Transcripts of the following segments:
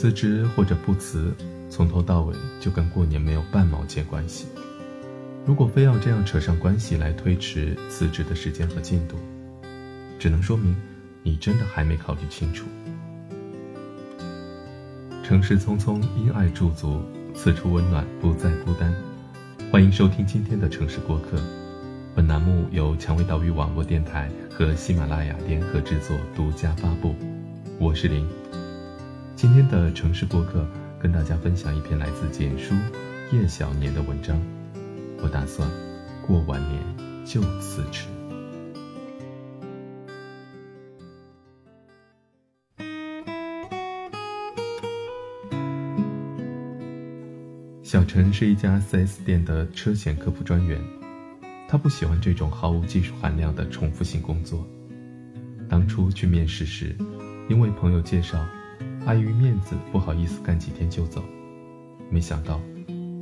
辞职或者不辞，从头到尾就跟过年没有半毛钱关系。如果非要这样扯上关系来推迟辞职的时间和进度，只能说明你真的还没考虑清楚。城市匆匆，因爱驻足，此处温暖，不再孤单。欢迎收听今天的城市过客，本栏目由蔷薇岛屿网络电台和喜马拉雅联合制作，独家发布。我是林。今天的城市播客，跟大家分享一篇来自简书叶小年的文章。我打算过完年就辞职。小陈是一家 4S 店的车险客服专员，他不喜欢这种毫无技术含量的重复性工作。当初去面试时，因为朋友介绍。碍于面子，不好意思干几天就走，没想到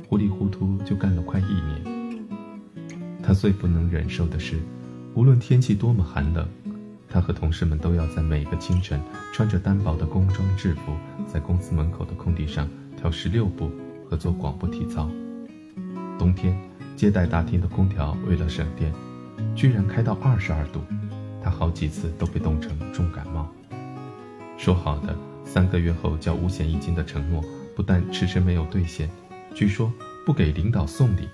糊里糊涂就干了快一年。他最不能忍受的是，无论天气多么寒冷，他和同事们都要在每个清晨穿着单薄的工装制服，在公司门口的空地上跳十六步和做广播体操。冬天，接待大厅的空调为了省电，居然开到二十二度，他好几次都被冻成重感冒。说好的。三个月后交五险一金的承诺，不但迟迟没有兑现，据说不给领导送礼，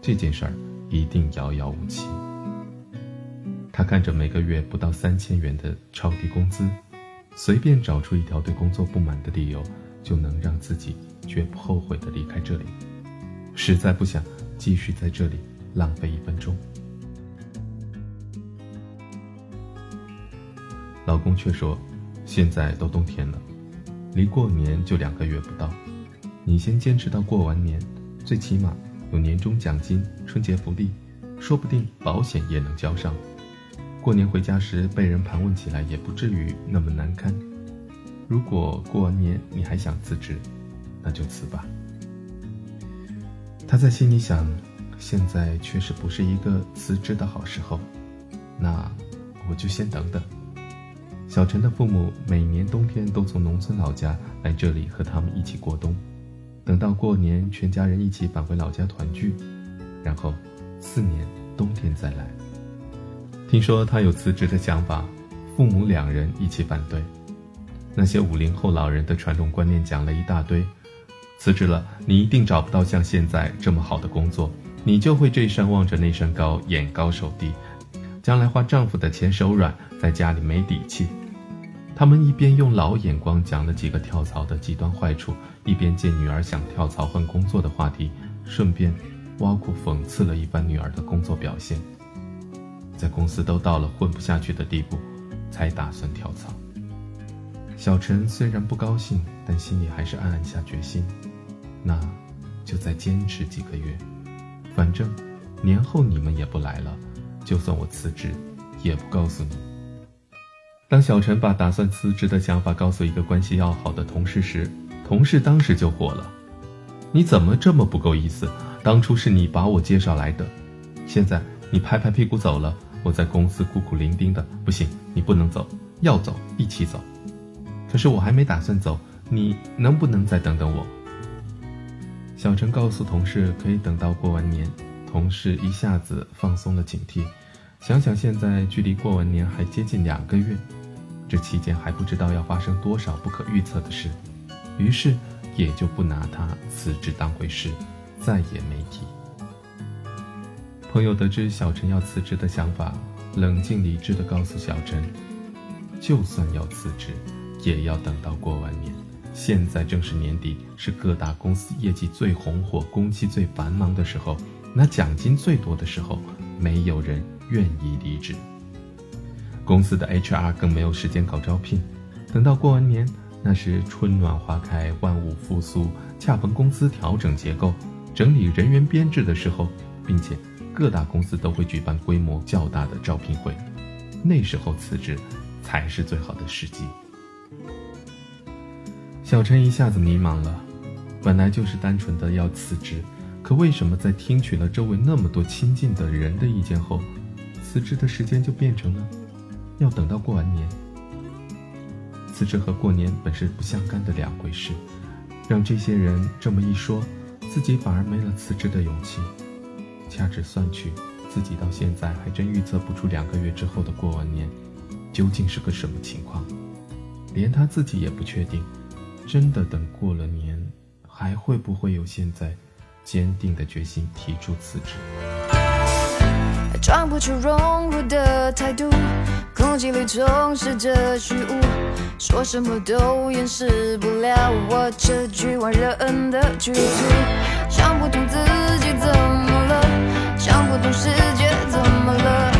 这件事儿一定遥遥无期。他看着每个月不到三千元的超低工资，随便找出一条对工作不满的理由，就能让自己绝不后悔的离开这里，实在不想继续在这里浪费一分钟。老公却说：“现在都冬天了。”离过年就两个月不到，你先坚持到过完年，最起码有年终奖金、春节福利，说不定保险也能交上。过年回家时被人盘问起来，也不至于那么难堪。如果过完年你还想辞职，那就辞吧。他在心里想，现在确实不是一个辞职的好时候，那我就先等等。小陈的父母每年冬天都从农村老家来这里和他们一起过冬，等到过年，全家人一起返回老家团聚，然后四年冬天再来。听说他有辞职的想法，父母两人一起反对。那些五零后老人的传统观念讲了一大堆，辞职了你一定找不到像现在这么好的工作，你就会这山望着那山高，眼高手低。将来花丈夫的钱手软，在家里没底气。他们一边用老眼光讲了几个跳槽的极端坏处，一边借女儿想跳槽换工作的话题，顺便挖苦讽刺了一番女儿的工作表现。在公司都到了混不下去的地步，才打算跳槽。小陈虽然不高兴，但心里还是暗暗下决心，那就再坚持几个月，反正年后你们也不来了。就算我辞职，也不告诉你。当小陈把打算辞职的想法告诉一个关系要好的同事时，同事当时就火了：“你怎么这么不够意思？当初是你把我介绍来的，现在你拍拍屁股走了，我在公司孤苦伶仃的，不行，你不能走，要走一起走。可是我还没打算走，你能不能再等等我？”小陈告诉同事可以等到过完年。同事一下子放松了警惕，想想现在距离过完年还接近两个月，这期间还不知道要发生多少不可预测的事，于是也就不拿他辞职当回事，再也没提。朋友得知小陈要辞职的想法，冷静理智地告诉小陈，就算要辞职，也要等到过完年。现在正是年底，是各大公司业绩最红火、工期最繁忙的时候。拿奖金最多的时候，没有人愿意离职。公司的 HR 更没有时间搞招聘。等到过完年，那是春暖花开、万物复苏，恰逢公司调整结构、整理人员编制的时候，并且各大公司都会举办规模较大的招聘会。那时候辞职，才是最好的时机。小陈一下子迷茫了，本来就是单纯的要辞职。可为什么在听取了周围那么多亲近的人的意见后，辞职的时间就变成了要等到过完年？辞职和过年本是不相干的两回事，让这些人这么一说，自己反而没了辞职的勇气。掐指算去，自己到现在还真预测不出两个月之后的过完年，究竟是个什么情况，连他自己也不确定。真的等过了年，还会不会有现在坚定的决心提出辞职？装不出融入的态度，空气里充斥着虚无，说什么都掩饰不了我这局外人的局促。想不通自己怎么了，想不通世界怎么了，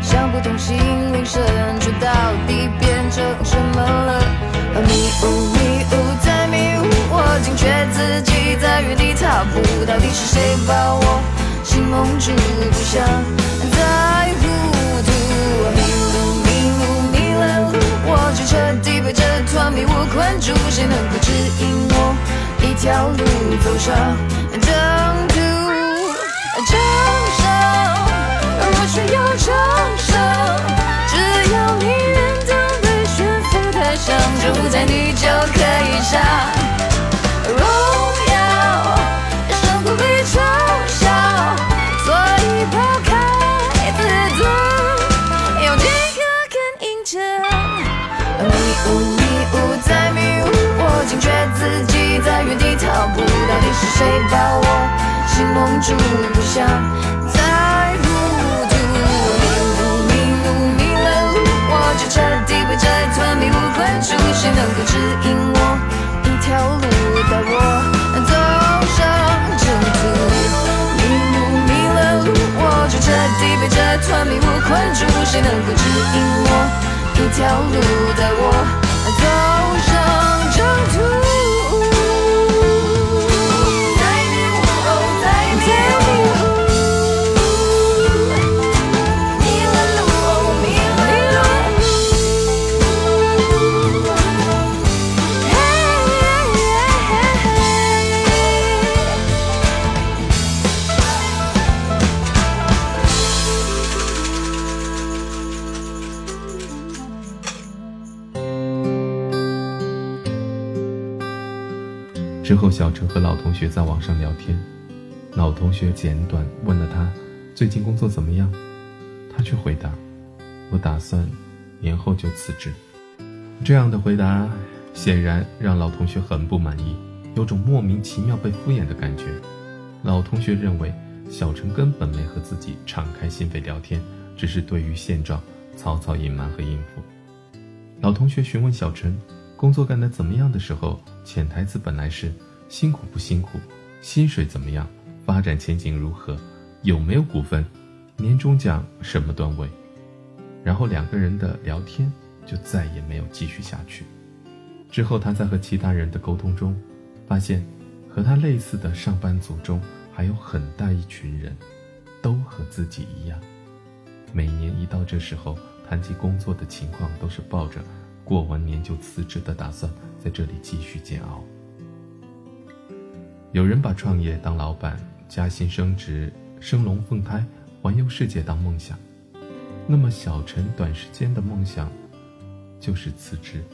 想不通心灵深处到底变成什么了。迷雾迷雾在迷雾，我惊觉自己在原地踏步，到底是谁把我心蒙住？不想。在糊我就彻底被这团迷雾困住。谁能够指引我一条路走上正途？掌声，我需要掌声，只要你愿当被悬浮台上，就在你就可以唱。不到底是谁把我心蒙住？不想再糊涂，迷路迷路迷了路，我就彻底被这团迷雾困住。谁能够指引我一条路，带我走上正途？迷路迷了路，我就彻底被这团迷雾困住。谁能够指引我一条路，带我？走后，小陈和老同学在网上聊天，老同学简短问了他最近工作怎么样，他却回答：“我打算年后就辞职。”这样的回答显然让老同学很不满意，有种莫名其妙被敷衍的感觉。老同学认为小陈根本没和自己敞开心扉聊天，只是对于现状草草隐瞒和应付。老同学询问小陈。工作干得怎么样的时候，潜台词本来是辛苦不辛苦，薪水怎么样，发展前景如何，有没有股份，年终奖什么段位。然后两个人的聊天就再也没有继续下去。之后他在和其他人的沟通中，发现和他类似的上班族中还有很大一群人，都和自己一样，每年一到这时候谈及工作的情况，都是抱着。过完年就辞职的打算，在这里继续煎熬。有人把创业当老板、加薪升职、生龙凤胎、环游世界当梦想，那么小陈短时间的梦想就是辞职，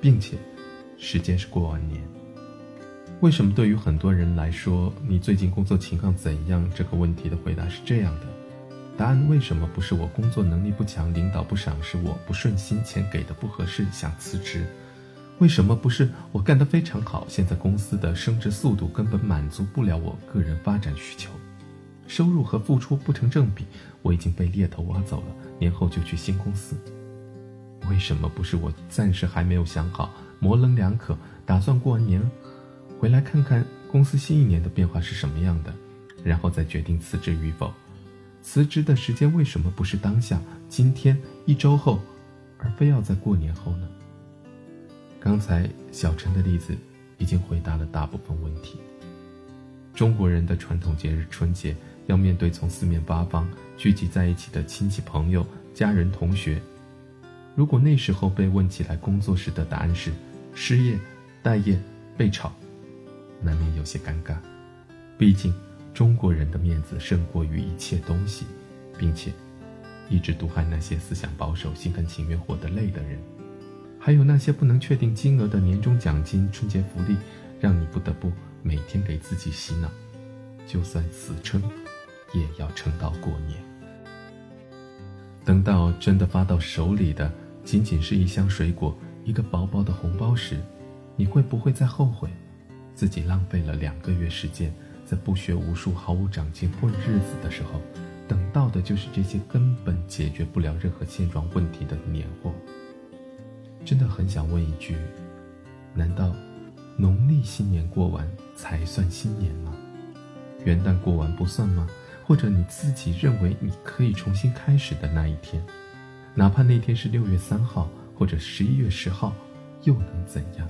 并且时间是过完年。为什么对于很多人来说，你最近工作情况怎样？这个问题的回答是这样的。答案为什么不是我工作能力不强，领导不赏识我，不顺心，钱给的不合适，想辞职？为什么不是我干得非常好，现在公司的升职速度根本满足不了我个人发展需求，收入和付出不成正比，我已经被猎头挖走了，年后就去新公司？为什么不是我暂时还没有想好，模棱两可，打算过完年回来看看公司新一年的变化是什么样的，然后再决定辞职与否？辞职的时间为什么不是当下、今天、一周后，而非要在过年后呢？刚才小陈的例子已经回答了大部分问题。中国人的传统节日春节要面对从四面八方聚集在一起的亲戚朋友、家人、同学，如果那时候被问起来工作时的答案是失业、待业、被炒，难免有些尴尬。毕竟。中国人的面子胜过于一切东西，并且一直毒害那些思想保守、心甘情愿活得累的人。还有那些不能确定金额的年终奖金、春节福利，让你不得不每天给自己洗脑，就算死撑，也要撑到过年。等到真的发到手里的仅仅是一箱水果、一个薄薄的红包时，你会不会再后悔，自己浪费了两个月时间，在不学无术、毫无长进混日子的时候，等到的就是这些根本解决不了任何现状问题的年货？真的很想问一句：难道农历新年过完才算新年吗？元旦过完不算吗？或者你自己认为你可以重新开始的那一天，哪怕那天是六月三号或者十一月十号，又能怎样？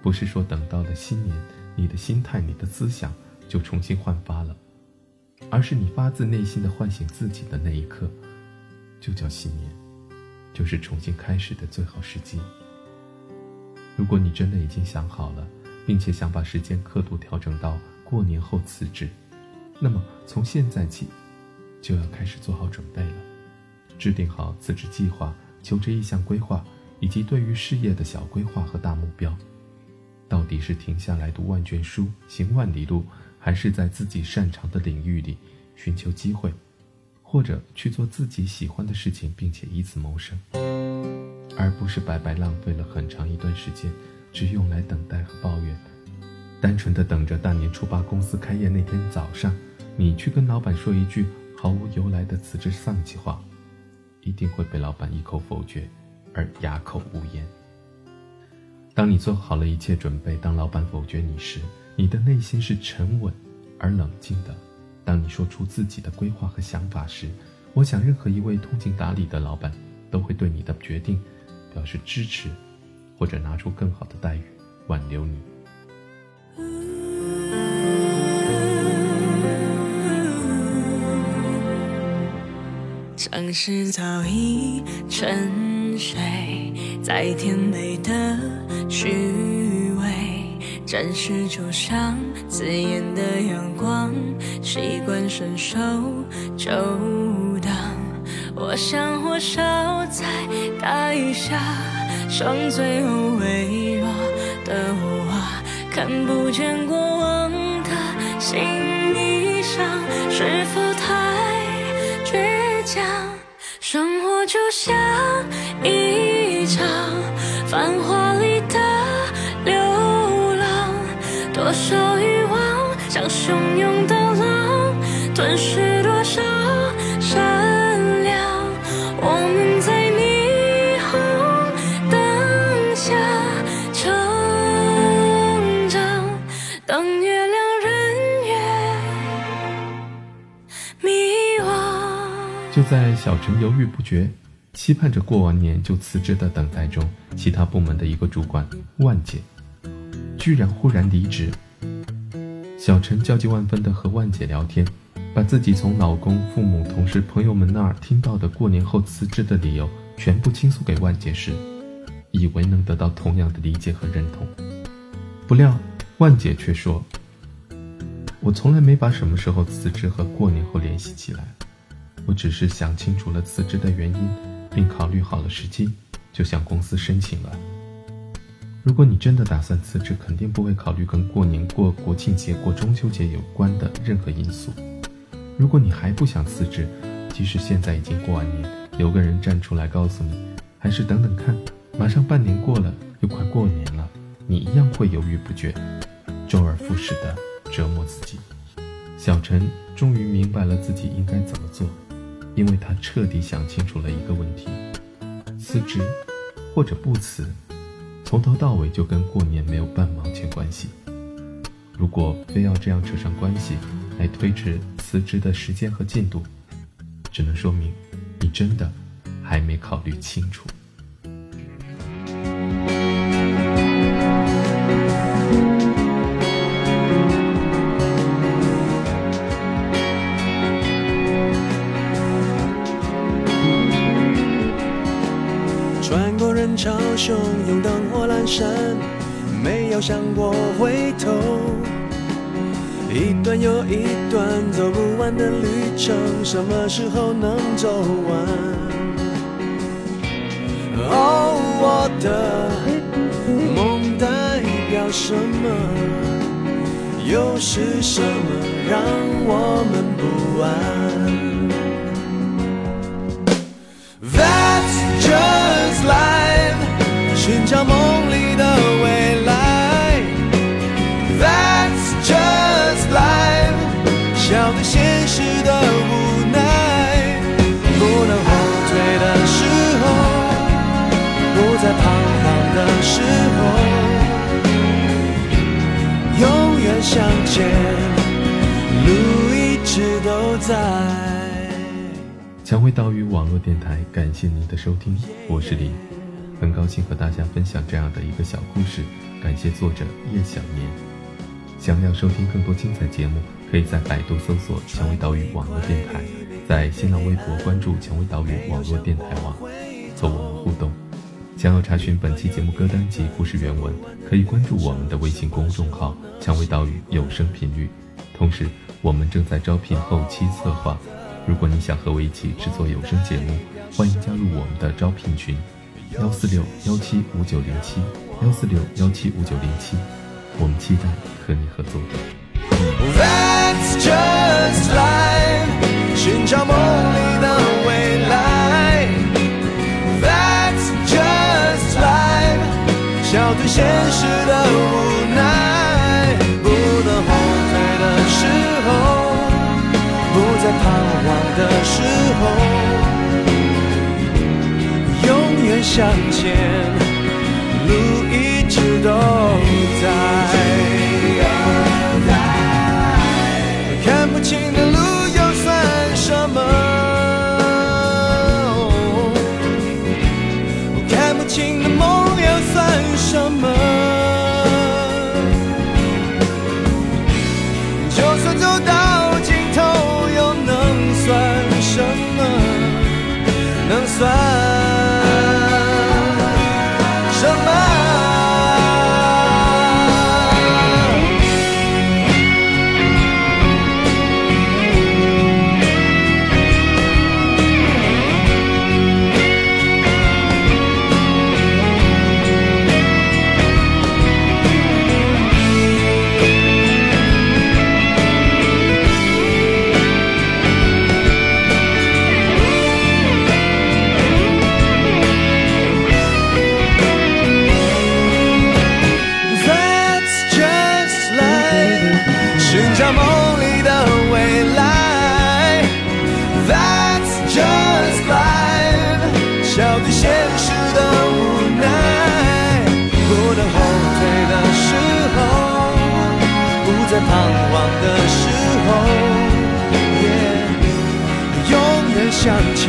不是说等到了新年，你的心态、你的思想就重新焕发了，而是你发自内心的唤醒自己的那一刻，就叫新年。就是重新开始的最好时机。如果你真的已经想好了，并且想把时间刻度调整到过年后辞职，那么从现在起，就要开始做好准备了，制定好辞职计划、求职意向规划，以及对于事业的小规划和大目标。到底是停下来读万卷书、行万里路，还是在自己擅长的领域里寻求机会？或者去做自己喜欢的事情，并且以此谋生，而不是白白浪费了很长一段时间，只用来等待和抱怨，单纯的等着大年初八公司开业那天早上，你去跟老板说一句毫无由来的辞职丧气话，一定会被老板一口否决，而哑口无言。当你做好了一切准备，当老板否决你时，你的内心是沉稳而冷静的。当你说出自己的规划和想法时，我想任何一位通情达理的老板都会对你的决定表示支持，或者拿出更好的待遇挽留你。城市早已沉睡在甜美的虚。暂时就像刺眼的阳光，习惯伸手就挡。我想火烧在台下，剩最后微弱的我，看不见过往的心理伤，是否太倔强？生活就像一场繁华吞噬多少善良。我们在霓虹灯下成长，当月亮人越迷惘。就在小陈犹豫不决、期盼着过完年就辞职的等待中，其他部门的一个主管万姐。居然忽然离职，小陈焦急万分地和万姐聊天，把自己从老公、父母、同事、朋友们那儿听到的过年后辞职的理由全部倾诉给万姐时，以为能得到同样的理解和认同，不料万姐却说：“我从来没把什么时候辞职和过年后联系起来，我只是想清楚了辞职的原因，并考虑好了时机，就向公司申请了。”如果你真的打算辞职，肯定不会考虑跟过年、过国庆节、过中秋节有关的任何因素。如果你还不想辞职，即使现在已经过完年，有个人站出来告诉你，还是等等看，马上半年过了，又快过年了，你一样会犹豫不决，周而复始的折磨自己。小陈终于明白了自己应该怎么做，因为他彻底想清楚了一个问题：辞职或者不辞。从头到尾就跟过年没有半毛钱关系。如果非要这样扯上关系，来推迟辞职的时间和进度，只能说明你真的还没考虑清楚。穿过人潮汹涌，灯火阑珊，没有想过回头。一段又一段走不完的旅程，什么时候能走完？哦，我的梦代表什么？又是什么让我们不安？That's just life，寻找梦里笑对现实的无奈，不能后退的时候，不再彷徨的时候，永远向前，路一直都在。蔷薇岛屿网络电台，感谢您的收听，我是李，很高兴和大家分享这样的一个小故事，感谢作者叶小年。想要收听更多精彩节目，可以在百度搜索“蔷薇岛屿网络电台”，在新浪微博关注“蔷薇岛屿网络电台网”，和我们互动。想要查询本期节目歌单及故事原文，可以关注我们的微信公众号“蔷薇岛屿有声频率”。同时，我们正在招聘后期策划。如果你想和我一起制作有声节目，欢迎加入我们的招聘群：幺四六幺七五九零七幺四六幺七五九零七。我们期待和你合作。Just life，寻找梦里的未来。That's just life，笑对现实的无奈，不能后退的时候，不再彷徨的时候，永远向前，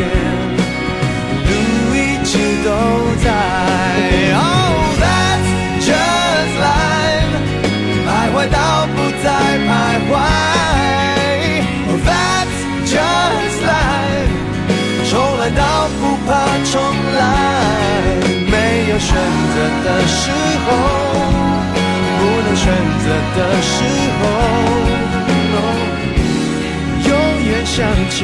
路一直都在。Oh, that's just life，徘徊到不再徘徊。Oh, that's just life，重来到不怕重来。没有选择的时候，不能选择的时候永远向前。